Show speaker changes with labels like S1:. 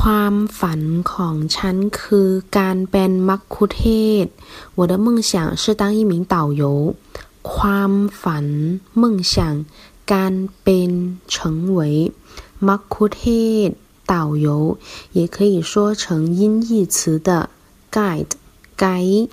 S1: ความฝันของฉันคือการเป็นมักคุเทศ我的梦想是当一名导游ความฝัน梦想การเป็น成为มักคุเทศ导游也可以说成音译词的 guide ไกด์